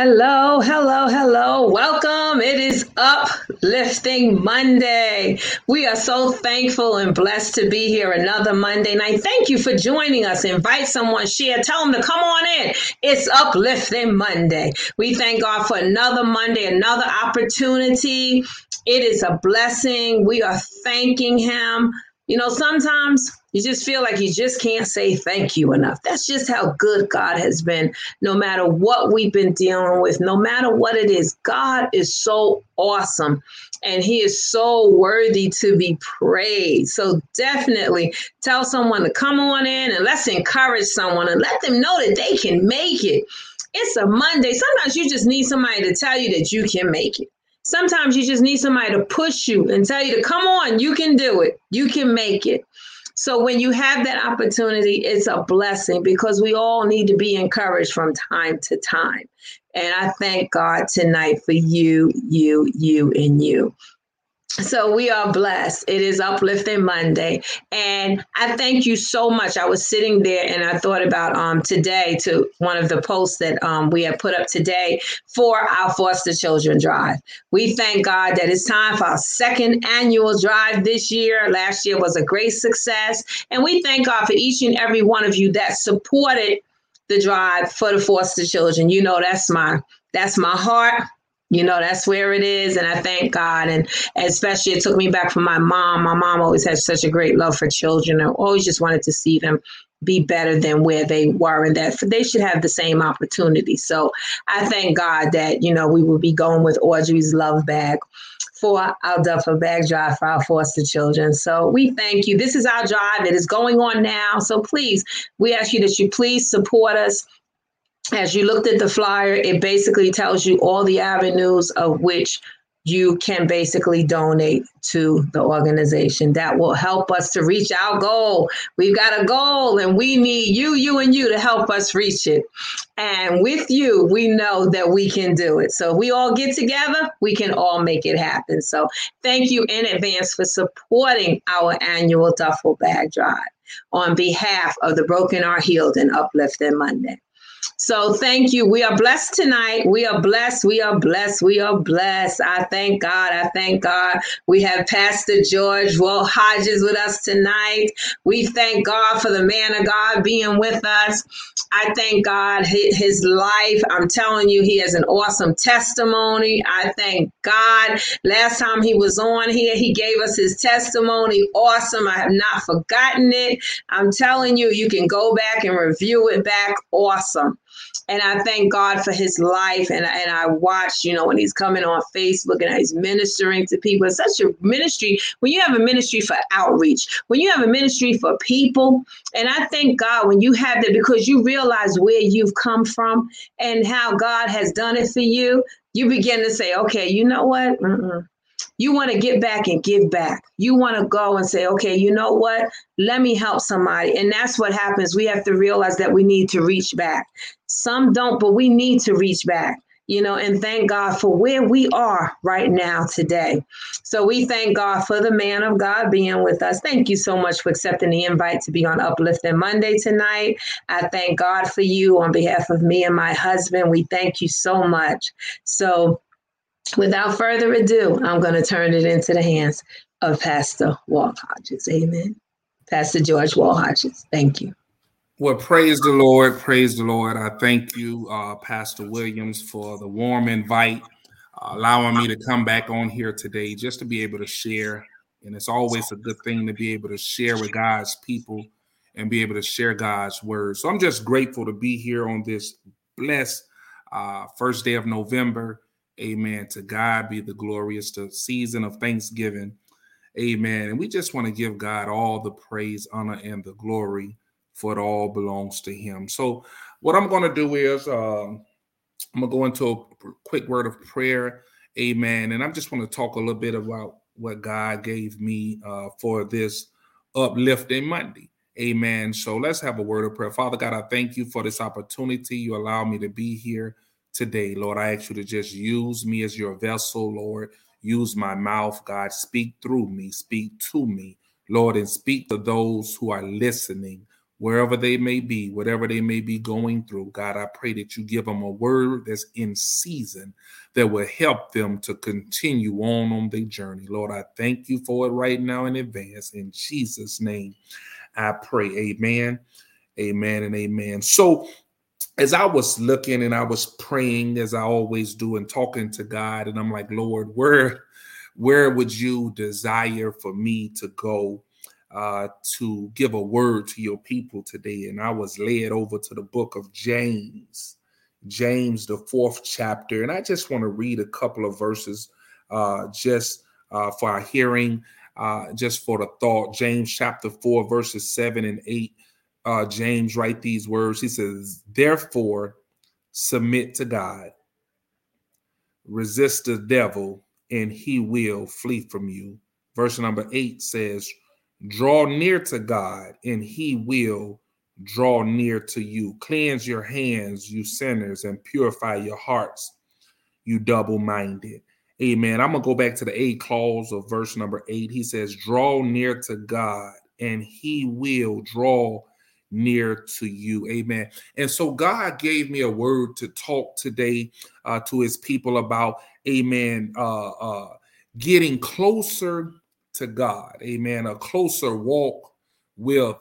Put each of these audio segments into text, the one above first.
Hello, hello, hello. Welcome. It is Uplifting Monday. We are so thankful and blessed to be here another Monday night. Thank you for joining us. Invite someone, share, tell them to come on in. It's Uplifting Monday. We thank God for another Monday, another opportunity. It is a blessing. We are thanking Him. You know, sometimes you just feel like you just can't say thank you enough. That's just how good God has been, no matter what we've been dealing with, no matter what it is. God is so awesome and He is so worthy to be praised. So definitely tell someone to come on in and let's encourage someone and let them know that they can make it. It's a Monday. Sometimes you just need somebody to tell you that you can make it. Sometimes you just need somebody to push you and tell you to come on, you can do it, you can make it. So when you have that opportunity, it's a blessing because we all need to be encouraged from time to time. And I thank God tonight for you, you, you, and you. So we are blessed. It is Uplifting Monday. And I thank you so much. I was sitting there and I thought about um, today to one of the posts that um, we have put up today for our foster children drive. We thank God that it's time for our second annual drive this year. Last year was a great success. And we thank God for each and every one of you that supported the drive for the foster children. You know, that's my that's my heart you know that's where it is and i thank god and especially it took me back from my mom my mom always had such a great love for children and always just wanted to see them be better than where they were and that they should have the same opportunity so i thank god that you know we will be going with audrey's love bag for our duffel bag drive for our foster children. So we thank you. This is our drive. It is going on now. So please, we ask you that you please support us as you looked at the flyer, it basically tells you all the avenues of which you can basically donate to the organization. That will help us to reach our goal. We've got a goal and we need you, you, and you to help us reach it. And with you, we know that we can do it. So if we all get together, we can all make it happen. So thank you in advance for supporting our annual duffel bag drive on behalf of the Broken Are Healed and Uplifting Monday. So thank you. We are blessed tonight. We are blessed. We are blessed. We are blessed. I thank God. I thank God. We have Pastor George Walt Hodges with us tonight. We thank God for the man of God being with us. I thank God his life. I'm telling you, he has an awesome testimony. I thank God. Last time he was on here, he gave us his testimony. Awesome. I have not forgotten it. I'm telling you, you can go back and review it back. Awesome. And I thank God for his life. And, and I watch, you know, when he's coming on Facebook and he's ministering to people. It's such a ministry. When you have a ministry for outreach, when you have a ministry for people, and I thank God when you have that because you realize where you've come from and how God has done it for you, you begin to say, okay, you know what? Mm-mm. You want to get back and give back. You want to go and say, okay, you know what? Let me help somebody. And that's what happens. We have to realize that we need to reach back. Some don't, but we need to reach back you know, and thank God for where we are right now today. So we thank God for the man of God being with us. Thank you so much for accepting the invite to be on Uplifting Monday tonight. I thank God for you on behalf of me and my husband. We thank you so much. So without further ado, I'm going to turn it into the hands of Pastor Walt Hodges. Amen. Pastor George Walt Hodges. Thank you. Well, praise the Lord. Praise the Lord. I thank you, uh, Pastor Williams, for the warm invite, uh, allowing me to come back on here today just to be able to share. And it's always a good thing to be able to share with God's people and be able to share God's word. So I'm just grateful to be here on this blessed uh, first day of November. Amen. To God be the glorious the season of Thanksgiving. Amen. And we just want to give God all the praise, honor, and the glory, for it all belongs to Him. So, what I'm going to do is um, I'm going to go into a quick word of prayer. Amen. And I just want to talk a little bit about what God gave me uh, for this uplifting Monday. Amen. So let's have a word of prayer. Father God, I thank you for this opportunity. You allow me to be here today. Lord, I ask you to just use me as your vessel, Lord. Use my mouth, God. Speak through me, speak to me, Lord, and speak to those who are listening, wherever they may be, whatever they may be going through. God, I pray that you give them a word that's in season that will help them to continue on on their journey. Lord, I thank you for it right now in advance. In Jesus' name, I pray. Amen. Amen and amen. So, as I was looking and I was praying as I always do and talking to God, and I'm like, Lord, where where would you desire for me to go uh, to give a word to your people today? And I was led over to the book of James, James, the fourth chapter. And I just want to read a couple of verses uh, just uh, for our hearing, uh, just for the thought. James chapter 4, verses 7 and 8 uh, James write these words. He says, Therefore, submit to God, resist the devil, and he will flee from you. Verse number eight says, Draw near to God, and he will draw near to you. Cleanse your hands, you sinners, and purify your hearts, you double minded. Amen. I'm going to go back to the A clause of verse number eight. He says, Draw near to God, and he will draw near to you. Amen. And so God gave me a word to talk today uh, to his people about, amen, uh, uh, getting closer to God. Amen. A closer walk with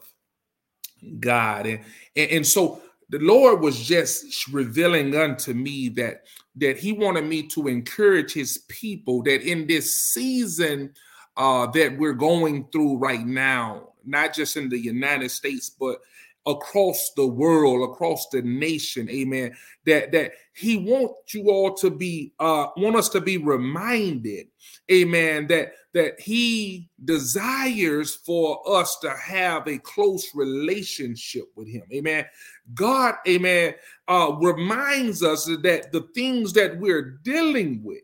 God. And, and, and so the Lord was just revealing unto me that that He wanted me to encourage His people that in this season uh, that we're going through right now, not just in the United States, but across the world, across the nation, amen. That that he wants you all to be uh want us to be reminded, amen, that that he desires for us to have a close relationship with him. Amen. God, amen, uh reminds us that the things that we're dealing with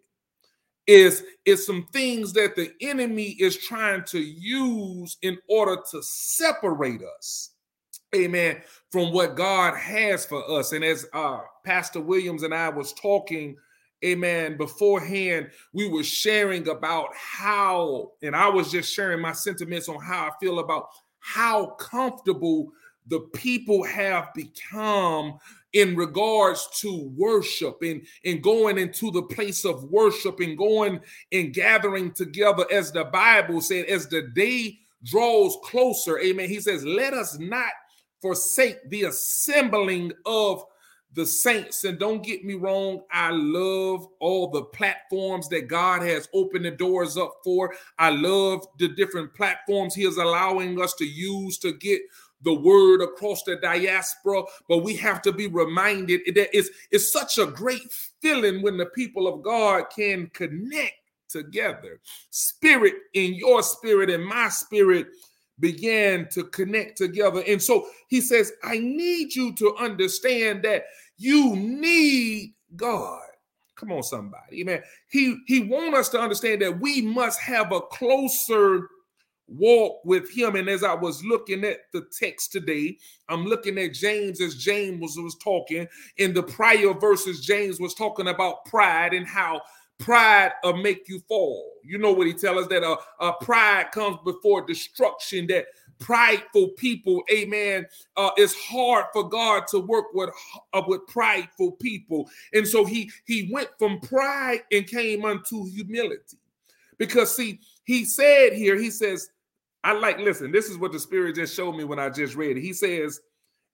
is is some things that the enemy is trying to use in order to separate us amen, from what God has for us. And as uh, Pastor Williams and I was talking, amen, beforehand, we were sharing about how, and I was just sharing my sentiments on how I feel about how comfortable the people have become in regards to worship and, and going into the place of worship and going and gathering together as the Bible said, as the day draws closer, amen. He says, Let us not forsake the assembling of the saints. And don't get me wrong, I love all the platforms that God has opened the doors up for. I love the different platforms He is allowing us to use to get the word across the diaspora. But we have to be reminded that it's, it's such a great feeling when the people of God can connect together. Spirit in your spirit and my spirit began to connect together. And so he says, I need you to understand that you need God. Come on, somebody. Amen. He he want us to understand that we must have a closer walk with him. And as I was looking at the text today, I'm looking at James as James was, was talking. In the prior verses, James was talking about pride and how pride will make you fall. You know what he tells us that a, a pride comes before destruction, that prideful people, amen, uh, it's hard for God to work with, uh, with prideful people. And so he he went from pride and came unto humility. Because see, he said here, he says, I like, listen, this is what the Spirit just showed me when I just read it. He says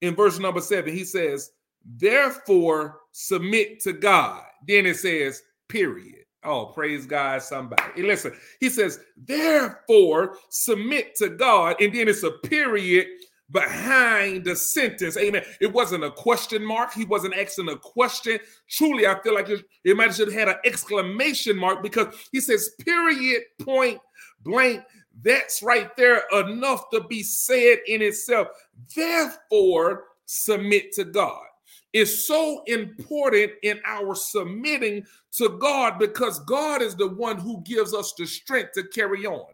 in verse number seven, he says, therefore submit to God. Then it says, period. Oh, praise God, somebody. And listen, he says, therefore, submit to God. And then it's a period behind the sentence. Amen. It wasn't a question mark. He wasn't asking a question. Truly, I feel like it, it might have had an exclamation mark because he says, period, point blank. That's right there enough to be said in itself. Therefore, submit to God is so important in our submitting to God because God is the one who gives us the strength to carry on.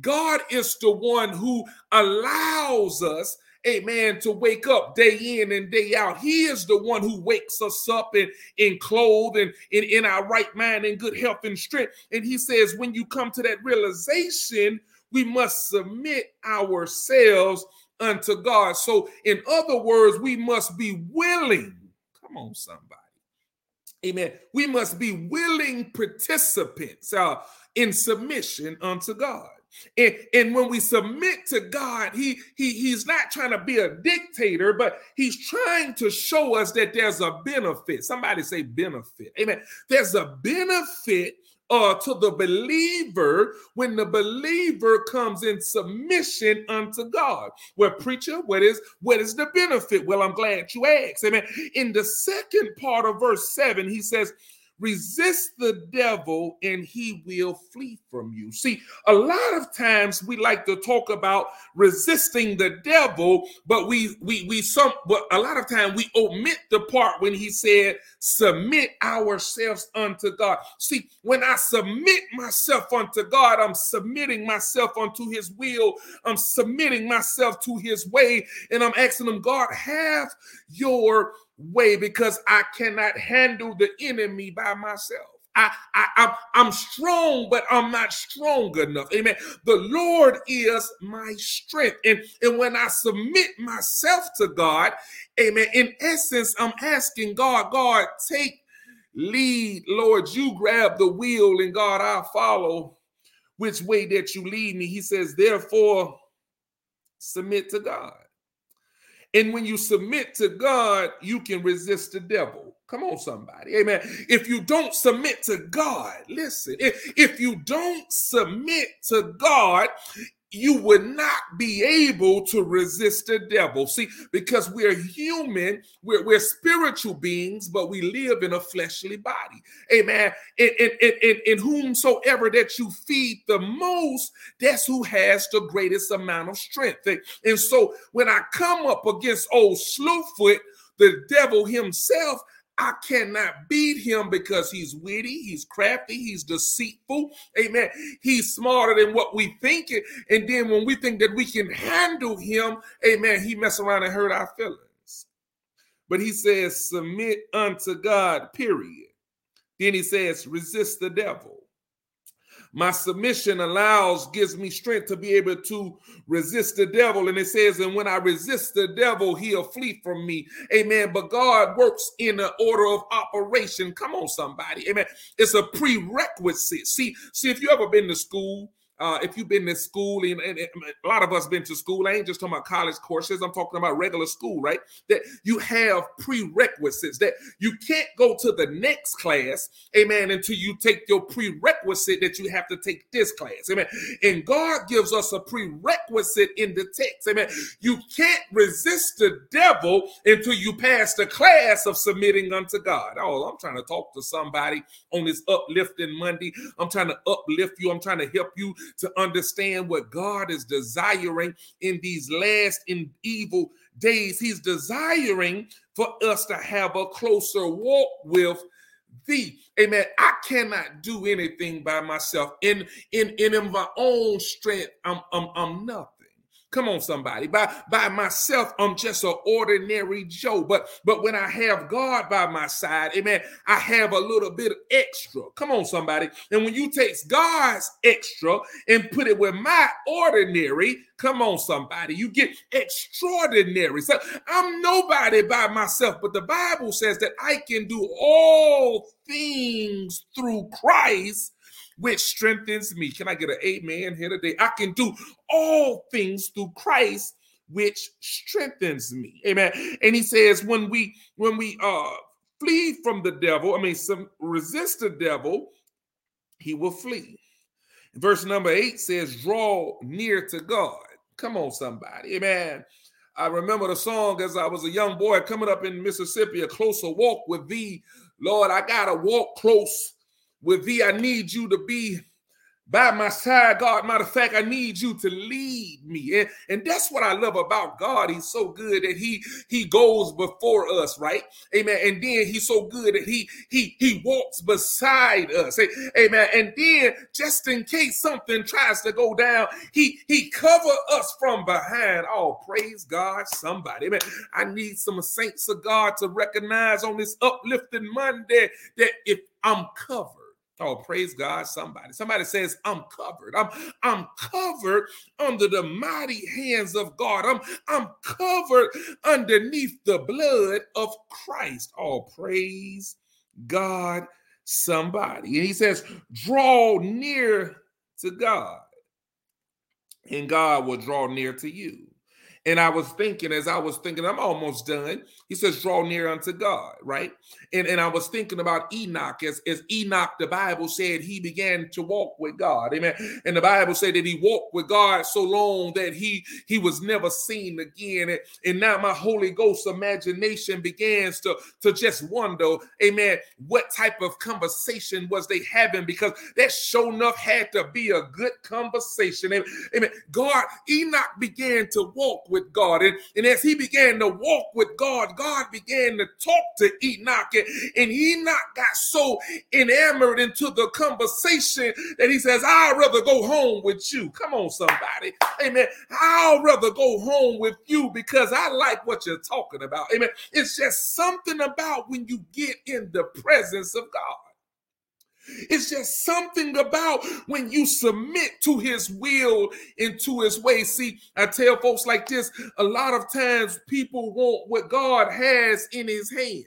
God is the one who allows us amen, to wake up day in and day out. He is the one who wakes us up and in clothed and in, in our right mind and good health and strength. And he says, when you come to that realization, we must submit ourselves unto God. So, in other words, we must be willing. Come on, somebody. Amen. We must be willing participants uh, in submission unto God. And, and when we submit to God, he, he he's not trying to be a dictator, but he's trying to show us that there's a benefit. Somebody say benefit. Amen. There's a benefit uh, to the believer when the believer comes in submission unto God. Well, preacher, what is what is the benefit? Well, I'm glad you asked. Amen. In the second part of verse 7, he says, Resist the devil and he will flee from you. See, a lot of times we like to talk about resisting the devil, but we we we some but a lot of time we omit the part when he said submit ourselves unto God. See, when I submit myself unto God, I'm submitting myself unto his will. I'm submitting myself to his way and I'm asking him, God, have your way because I cannot handle the enemy by myself. I, I, I'm, I'm strong, but I'm not strong enough. Amen. The Lord is my strength. And, and when I submit myself to God, amen, in essence, I'm asking God, God, take lead. Lord, you grab the wheel, and God, i follow which way that you lead me. He says, therefore, submit to God. And when you submit to God, you can resist the devil. Come on, somebody. Amen. If you don't submit to God, listen, if, if you don't submit to God, you would not be able to resist the devil. See, because we're human, we're, we're spiritual beings, but we live in a fleshly body. Amen. In, in, in, in whomsoever that you feed the most, that's who has the greatest amount of strength. And so when I come up against old Slewfoot, the devil himself, I cannot beat him because he's witty, he's crafty, he's deceitful. Amen. He's smarter than what we think. And then when we think that we can handle him, amen, he mess around and hurt our feelings. But he says, submit unto God, period. Then he says, resist the devil. My submission allows, gives me strength to be able to resist the devil. And it says, and when I resist the devil, he'll flee from me. Amen. But God works in an order of operation. Come on, somebody. Amen. It's a prerequisite. See, see, if you ever been to school, uh, if you've been to school, and, and, and, a lot of us been to school, I ain't just talking about college courses, I'm talking about regular school, right? That you have prerequisites, that you can't go to the next class, amen, until you take your prerequisite that you have to take this class, amen. And God gives us a prerequisite in the text, amen. You can't resist the devil until you pass the class of submitting unto God. Oh, I'm trying to talk to somebody on this uplifting Monday. I'm trying to uplift you, I'm trying to help you to understand what God is desiring in these last and evil days. He's desiring for us to have a closer walk with thee. Amen. I cannot do anything by myself. In in in my own strength, I'm I'm I'm nothing. Come on, somebody. By by myself, I'm just an ordinary Joe. But but when I have God by my side, amen, I have a little bit extra. Come on, somebody. And when you take God's extra and put it with my ordinary, come on, somebody, you get extraordinary. So I'm nobody by myself, but the Bible says that I can do all things through Christ which strengthens me. Can I get an amen here today? I can do all things through Christ which strengthens me. Amen. And he says when we when we uh flee from the devil, I mean some resist the devil, he will flee. Verse number 8 says draw near to God. Come on somebody. Amen. I remember the song as I was a young boy coming up in Mississippi, a closer walk with thee. Lord, I got to walk close with thee, I need you to be by my side, God. Matter of fact, I need you to lead me. And, and that's what I love about God. He's so good that He He goes before us, right? Amen. And then He's so good that He He He walks beside us. Amen. And then just in case something tries to go down, He He cover us from behind. Oh, praise God, somebody. Amen. I need some saints of God to recognize on this uplifting Monday that if I'm covered. Oh, praise God, somebody. Somebody says, I'm covered. I'm I'm covered under the mighty hands of God. I'm I'm covered underneath the blood of Christ. Oh, praise God, somebody. And he says, draw near to God, and God will draw near to you. And I was thinking, as I was thinking, I'm almost done. He says, draw near unto God, right? And, and I was thinking about Enoch, as, as Enoch, the Bible said he began to walk with God. Amen. And the Bible said that he walked with God so long that he he was never seen again. And, and now my Holy Ghost imagination begins to, to just wonder, amen, what type of conversation was they having? Because that sure enough had to be a good conversation. Amen. God, Enoch began to walk with God. And, and as he began to walk with God, God began to talk to Enoch. And, and Enoch got so enamored into the conversation that he says, I'd rather go home with you. Come on, somebody. Amen. I'd rather go home with you because I like what you're talking about. Amen. It's just something about when you get in the presence of God. It's just something about when you submit to his will and to his way. See, I tell folks like this a lot of times people want what God has in his hands.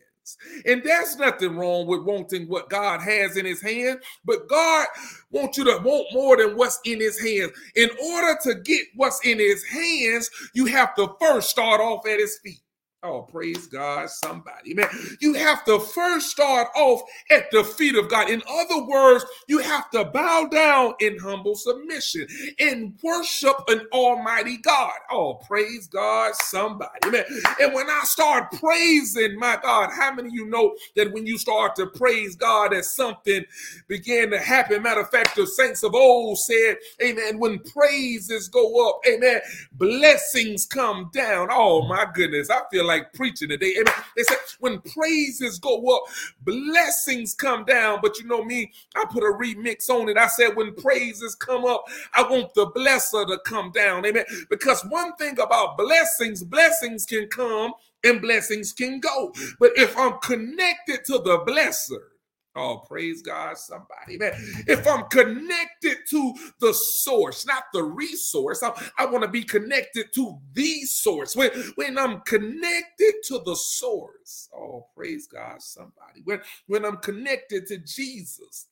And there's nothing wrong with wanting what God has in his hand, but God wants you to want more than what's in his hands. In order to get what's in his hands, you have to first start off at his feet. Oh, praise God, somebody. Man, you have to first start off at the feet of God. In other words, you have to bow down in humble submission and worship an almighty God. Oh, praise God, somebody. Man, and when I start praising my God, how many of you know that when you start to praise God, that something began to happen? Matter of fact, the saints of old said, Amen, when praises go up, amen, blessings come down. Oh, my goodness. I feel like like preaching today. Amen. They said when praises go up, blessings come down. But you know me, I put a remix on it. I said when praises come up, I want the blesser to come down. Amen. Because one thing about blessings, blessings can come and blessings can go. But if I'm connected to the blesser, Oh, praise God, somebody, man. If I'm connected to the source, not the resource, I, I want to be connected to the source. When, when I'm connected to the source, oh, praise God, somebody. When, when I'm connected to Jesus,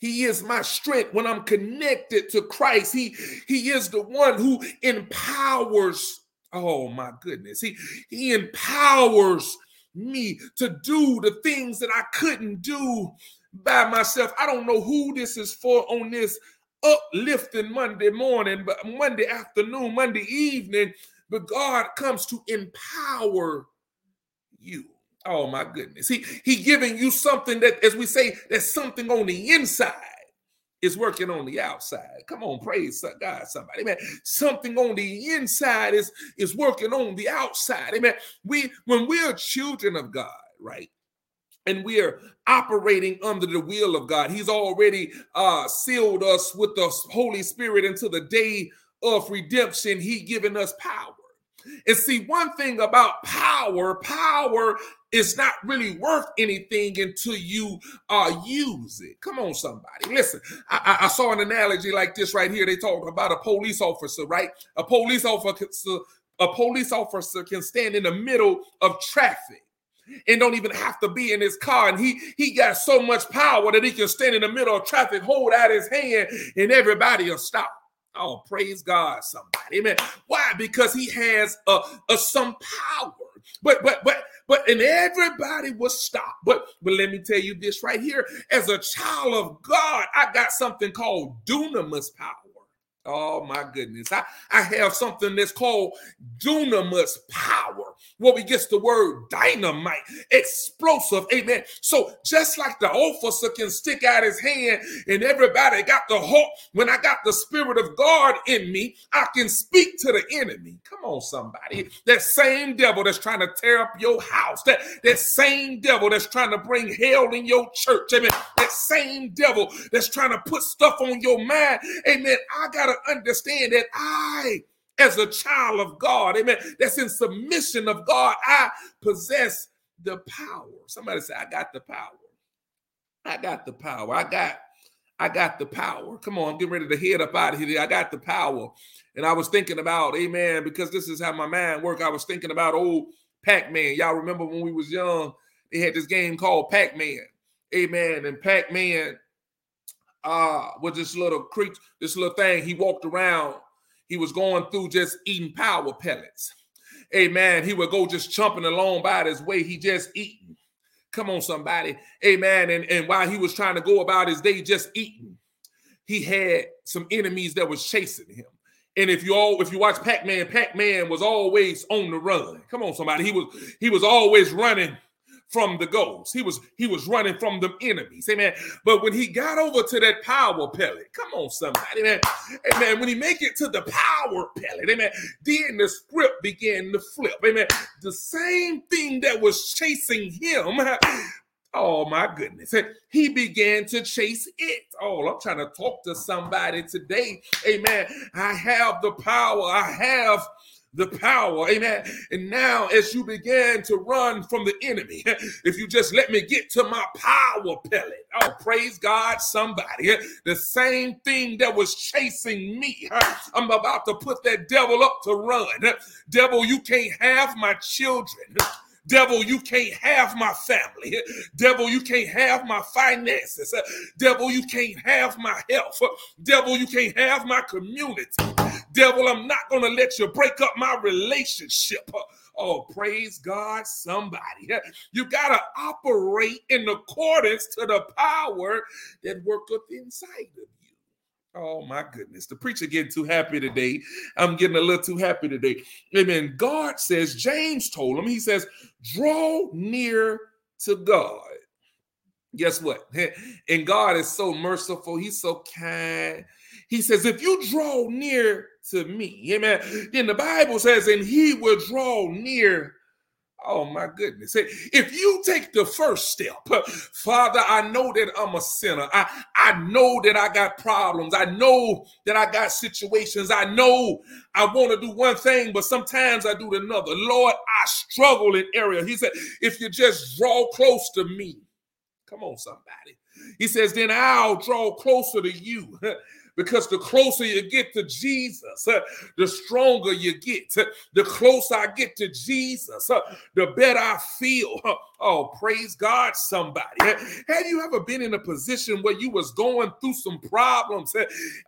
he is my strength when I'm connected to Christ. He, he is the one who empowers. Oh my goodness. He, he empowers me to do the things that I couldn't do by myself. I don't know who this is for on this uplifting Monday morning, but Monday afternoon, Monday evening, but God comes to empower you. Oh my goodness. He he giving you something that as we say there's something on the inside is working on the outside. Come on, praise God, somebody. Man, something on the inside is is working on the outside. Amen. We when we're children of God, right? And we are operating under the will of God. He's already uh, sealed us with the Holy Spirit until the day of redemption. He given us power. And see, one thing about power, power is not really worth anything until you uh, use it. Come on, somebody. Listen, I, I, saw an analogy like this right here. They talk about a police officer, right? A police officer, a police officer can stand in the middle of traffic and don't even have to be in his car. And he he got so much power that he can stand in the middle of traffic, hold out his hand, and everybody will stop. Oh, praise God, somebody. Amen. Why? Because he has a, a some power. But but but but and everybody was stopped. But but let me tell you this right here. As a child of God, I got something called dunamis power. Oh my goodness. I, I have something that's called dunamis power, where we get the word dynamite, explosive. Amen. So just like the officer can stick out his hand and everybody got the hope, when I got the spirit of God in me, I can speak to the enemy. Come on, somebody. That same devil that's trying to tear up your house, that, that same devil that's trying to bring hell in your church. Amen. That same devil that's trying to put stuff on your mind. Amen. I got to understand that I, as a child of God, amen, that's in submission of God, I possess the power. Somebody say, I got the power. I got the power. I got I got the power. Come on, I'm getting ready to head up out of here. I got the power. And I was thinking about, amen, because this is how my mind work. I was thinking about old Pac-Man. Y'all remember when we was young, they had this game called Pac-Man. Amen. And Pac-Man uh with this little creature, this little thing. He walked around, he was going through just eating power pellets. Amen. He would go just chumping along by his way. He just eating. Come on, somebody. Amen. And, and while he was trying to go about his day just eating, he had some enemies that was chasing him. And if you all if you watch Pac-Man, Pac-Man was always on the run. Come on, somebody. He was he was always running from the ghosts. He was he was running from the enemies. Amen. But when he got over to that power pellet, come on, somebody, man. Amen. When he make it to the power pellet, amen. Then the script began to flip. Amen. The same thing that was chasing him. Oh my goodness. He began to chase it. Oh, I'm trying to talk to somebody today. Amen. I have the power. I have the power. Amen. And now, as you began to run from the enemy, if you just let me get to my power pellet, oh, praise God, somebody. The same thing that was chasing me, I'm about to put that devil up to run. Devil, you can't have my children. Devil, you can't have my family. Devil, you can't have my finances. Devil, you can't have my health. Devil, you can't have my community. Devil, I'm not going to let you break up my relationship. Oh, praise God, somebody. You got to operate in accordance to the power that worketh inside of you. Oh my goodness. The preacher getting too happy today. I'm getting a little too happy today. Amen. God says, James told him, he says, draw near to God. Guess what? And God is so merciful. He's so kind. He says, if you draw near to me, amen. Then the Bible says, and he will draw near Oh my goodness. If you take the first step, Father, I know that I'm a sinner. I, I know that I got problems. I know that I got situations. I know I want to do one thing, but sometimes I do another. Lord, I struggle in area. He said, if you just draw close to me, come on, somebody. He says, then I'll draw closer to you. because the closer you get to Jesus, uh, the stronger you get. Uh, the closer I get to Jesus, uh, the better I feel. Uh, oh, praise God, somebody. Uh, have you ever been in a position where you was going through some problems?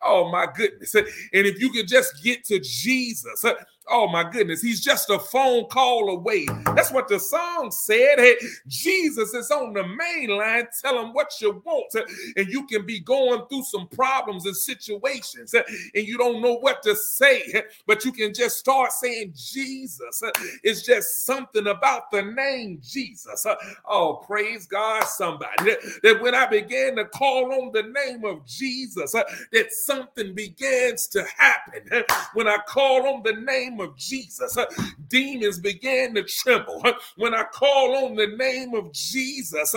Oh my goodness. And if you could just get to Jesus, Oh my goodness, he's just a phone call away. That's what the song said. Hey, Jesus is on the main line. Tell him what you want. And you can be going through some problems and situations and you don't know what to say, but you can just start saying Jesus. It's just something about the name Jesus. Oh, praise God, somebody. That when I began to call on the name of Jesus, that something begins to happen. When I call on the name name of Jesus, demons began to tremble. When I call on the name of Jesus,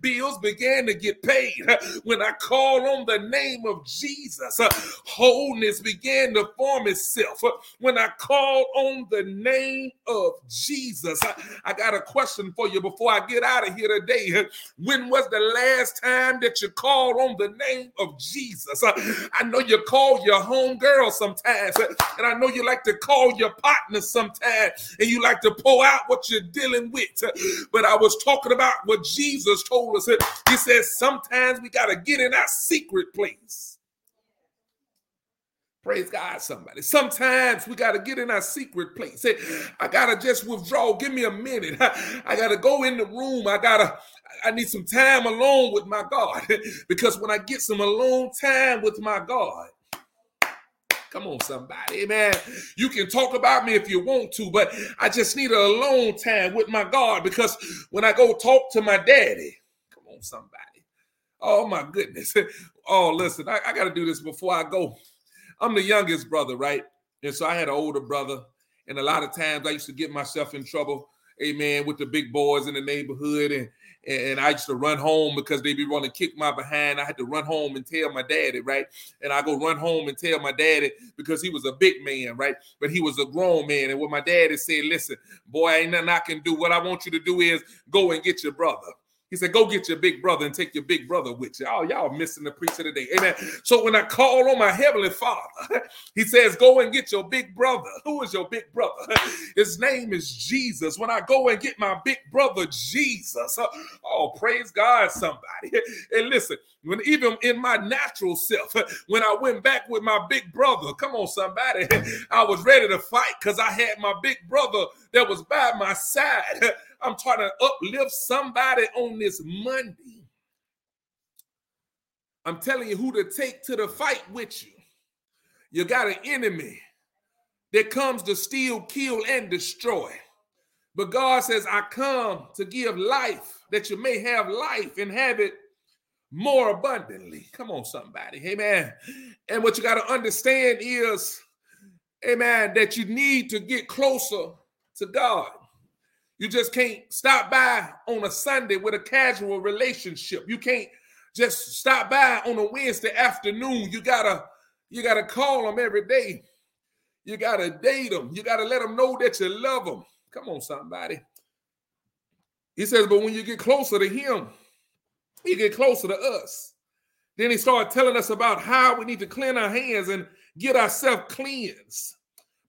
bills began to get paid. When I call on the name of Jesus, wholeness began to form itself. When I call on the name of Jesus, I got a question for you before I get out of here today. When was the last time that you called on the name of Jesus? I know you call your home girl sometimes, and I know you like to call your partner sometimes and you like to pour out what you're dealing with. But I was talking about what Jesus told us. He says sometimes we got to get in our secret place. Praise God, somebody. Sometimes we got to get in our secret place. Say, I got to just withdraw. Give me a minute. I, I got to go in the room. I got to, I need some time alone with my God. because when I get some alone time with my God, Come on, somebody. man. You can talk about me if you want to, but I just need a alone time with my God because when I go talk to my daddy, come on, somebody. Oh, my goodness. Oh, listen, I, I got to do this before I go. I'm the youngest brother, right? And so I had an older brother. And a lot of times I used to get myself in trouble, amen, with the big boys in the neighborhood. And and I used to run home because they'd be wanting to kick my behind. I had to run home and tell my daddy, right? And I go run home and tell my daddy because he was a big man, right? But he was a grown man. And what my daddy said, listen, boy, ain't nothing I can do. What I want you to do is go and get your brother. He said, Go get your big brother and take your big brother with you. Oh, y'all missing the preacher today. Amen. So when I call on my heavenly father, he says, Go and get your big brother. Who is your big brother? His name is Jesus. When I go and get my big brother, Jesus, oh, praise God, somebody. And listen, when even in my natural self, when I went back with my big brother, come on, somebody, I was ready to fight because I had my big brother that was by my side. I'm trying to uplift somebody on this Monday. I'm telling you who to take to the fight with you. You got an enemy that comes to steal, kill, and destroy. But God says, I come to give life that you may have life and have it more abundantly. Come on, somebody. Amen. And what you got to understand is, amen, that you need to get closer to God. You just can't stop by on a Sunday with a casual relationship. You can't just stop by on a Wednesday afternoon. You gotta you gotta call them every day. You got to date them. You got to let them know that you love them. Come on, somebody. He says, but when you get closer to him, you get closer to us. Then he started telling us about how we need to clean our hands and get ourselves cleansed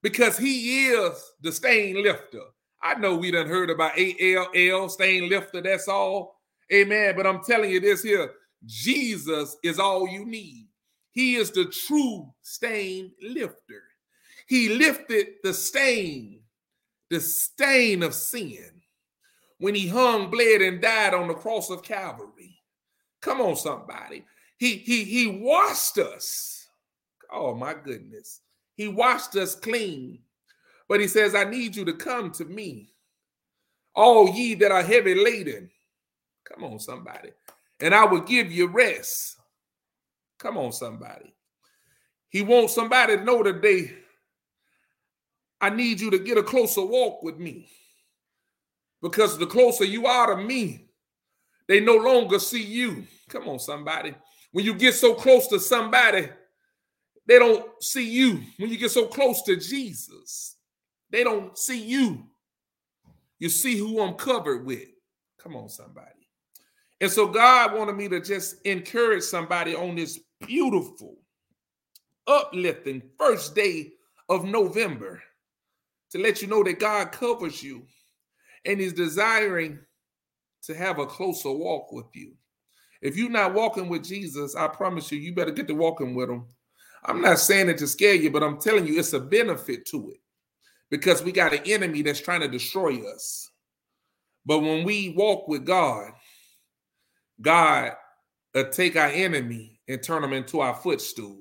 because he is the stain lifter. I know we done heard about ALL, stain lifter, that's all. Amen. But I'm telling you this here Jesus is all you need. He is the true stain lifter. He lifted the stain, the stain of sin when he hung, bled, and died on the cross of Calvary. Come on, somebody. He he he washed us. Oh my goodness. He washed us clean. But he says, I need you to come to me. All ye that are heavy laden. Come on, somebody. And I will give you rest. Come on, somebody. He wants somebody to know today I need you to get a closer walk with me. Because the closer you are to me, they no longer see you. Come on, somebody. When you get so close to somebody, they don't see you. When you get so close to Jesus, they don't see you. You see who I'm covered with. Come on, somebody. And so God wanted me to just encourage somebody on this beautiful, uplifting first day of November to let you know that God covers you and is desiring to have a closer walk with you. If you're not walking with Jesus, I promise you, you better get to walking with him. I'm not saying it to scare you, but I'm telling you, it's a benefit to it because we got an enemy that's trying to destroy us. But when we walk with God, God will take our enemy and turn him into our footstool.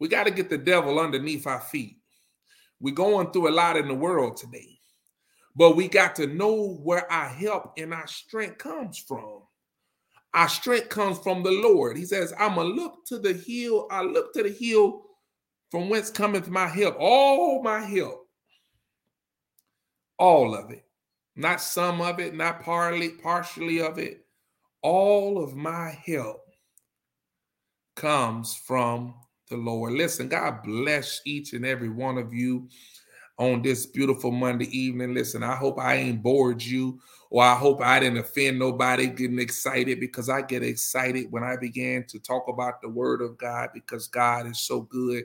We got to get the devil underneath our feet. We're going through a lot in the world today, but we got to know where our help and our strength comes from. Our strength comes from the Lord. He says, I'm going to look to the hill. I look to the hill from whence cometh my help. All my help. All of it. Not some of it, not partly, partially of it. All of my help comes from the Lord. Listen, God bless each and every one of you on this beautiful Monday evening. Listen, I hope I ain't bored you or I hope I didn't offend nobody getting excited because I get excited when I began to talk about the word of God because God is so good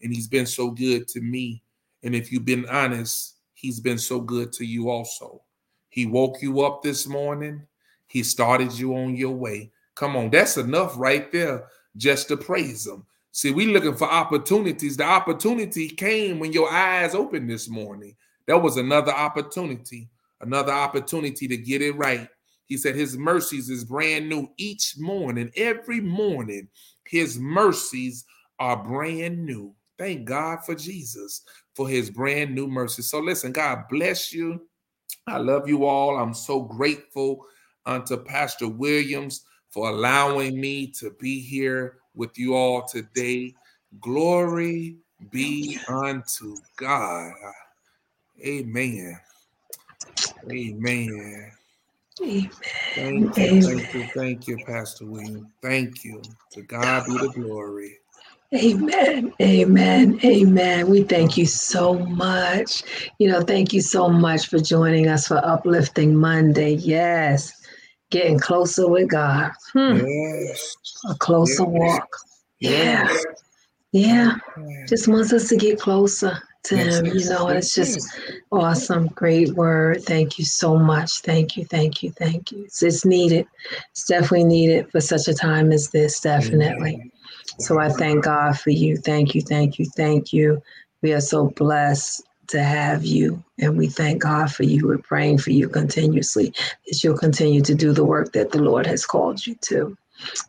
and he's been so good to me. And if you've been honest, he's been so good to you also. He woke you up this morning. He started you on your way. Come on, that's enough right there just to praise him. See, we're looking for opportunities. The opportunity came when your eyes opened this morning. That was another opportunity, another opportunity to get it right. He said his mercies is brand new each morning, every morning. His mercies are brand new. Thank God for Jesus for his brand new mercy. So listen, God bless you. I love you all. I'm so grateful unto Pastor Williams for allowing me to be here with you all today. Glory be unto God. Amen. Amen. Amen. Thank you, thank you, thank you, Pastor William. Thank you. To God be the glory. Amen. Amen. Amen. We thank you so much. You know, thank you so much for joining us for Uplifting Monday. Yes. Getting closer with God. Hmm. Yes. A closer Yes. walk. Yeah. Yes. Yeah. Just wants us to get closer to Yes, Him, you know, it's just awesome. Great word. Thank you so much. Thank you. Thank you. Thank you. It's, it's needed. It's definitely needed for such a time as this, definitely. Amen. So I thank God for you. Thank you, thank you, thank you. We are so blessed to have you, and we thank God for you. We're praying for you continuously that you'll continue to do the work that the Lord has called you to.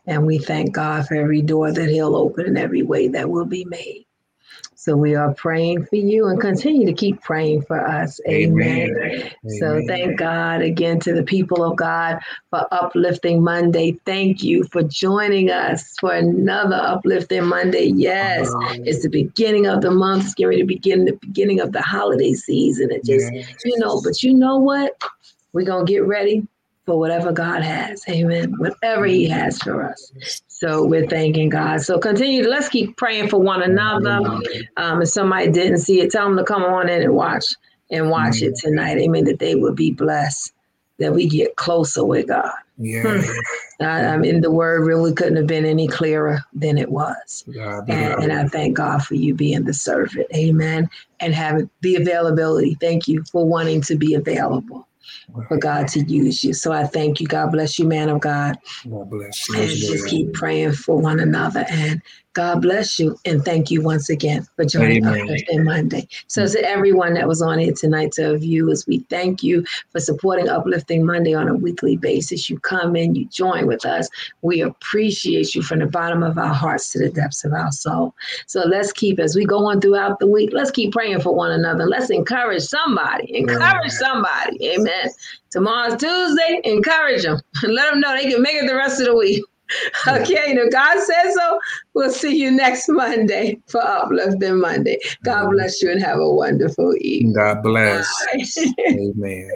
And we thank God for every door that He'll open and every way that will be made. So we are praying for you and continue to keep praying for us. Amen. Amen. So Amen. thank God again to the people of God for uplifting Monday. Thank you for joining us for another uplifting Monday. Yes, it's the beginning of the month. It's getting to begin the beginning of the holiday season. It just, Yes. you know, but you know what? We're gonna get ready for whatever God has. Amen. Whatever He has for us. So we're thanking God. So continue. Let's keep praying for one another. Um, if somebody didn't see it, tell them to come on in and watch and watch it tonight. Amen. That they will be blessed. That we get closer with God. Yeah. I, I mean, the word really couldn't have been any clearer than it was. God, And, and I thank God for you being the servant. Amen. And having the availability. Thank you for wanting to be available for God to use you. So I thank you. God bless you, man of God. God bless And just keep praying for one another. And God bless you. And thank you once again for joining Amen. us Uplifting Monday. So to everyone that was on here tonight, to our viewers, we thank you for supporting Uplifting Monday on a weekly basis. You come in, you join with us. We appreciate you from the bottom of our hearts to the depths of our soul. So let's keep, as we go on throughout the week, let's keep praying for one another. Let's encourage somebody. Encourage somebody. Amen. Tomorrow's Tuesday. Encourage them. Let them know they can make it the rest of the week. Okay, and if God says so, we'll see you next Monday for Uplifting Monday. God bless you and have a wonderful evening. God bless. Amen.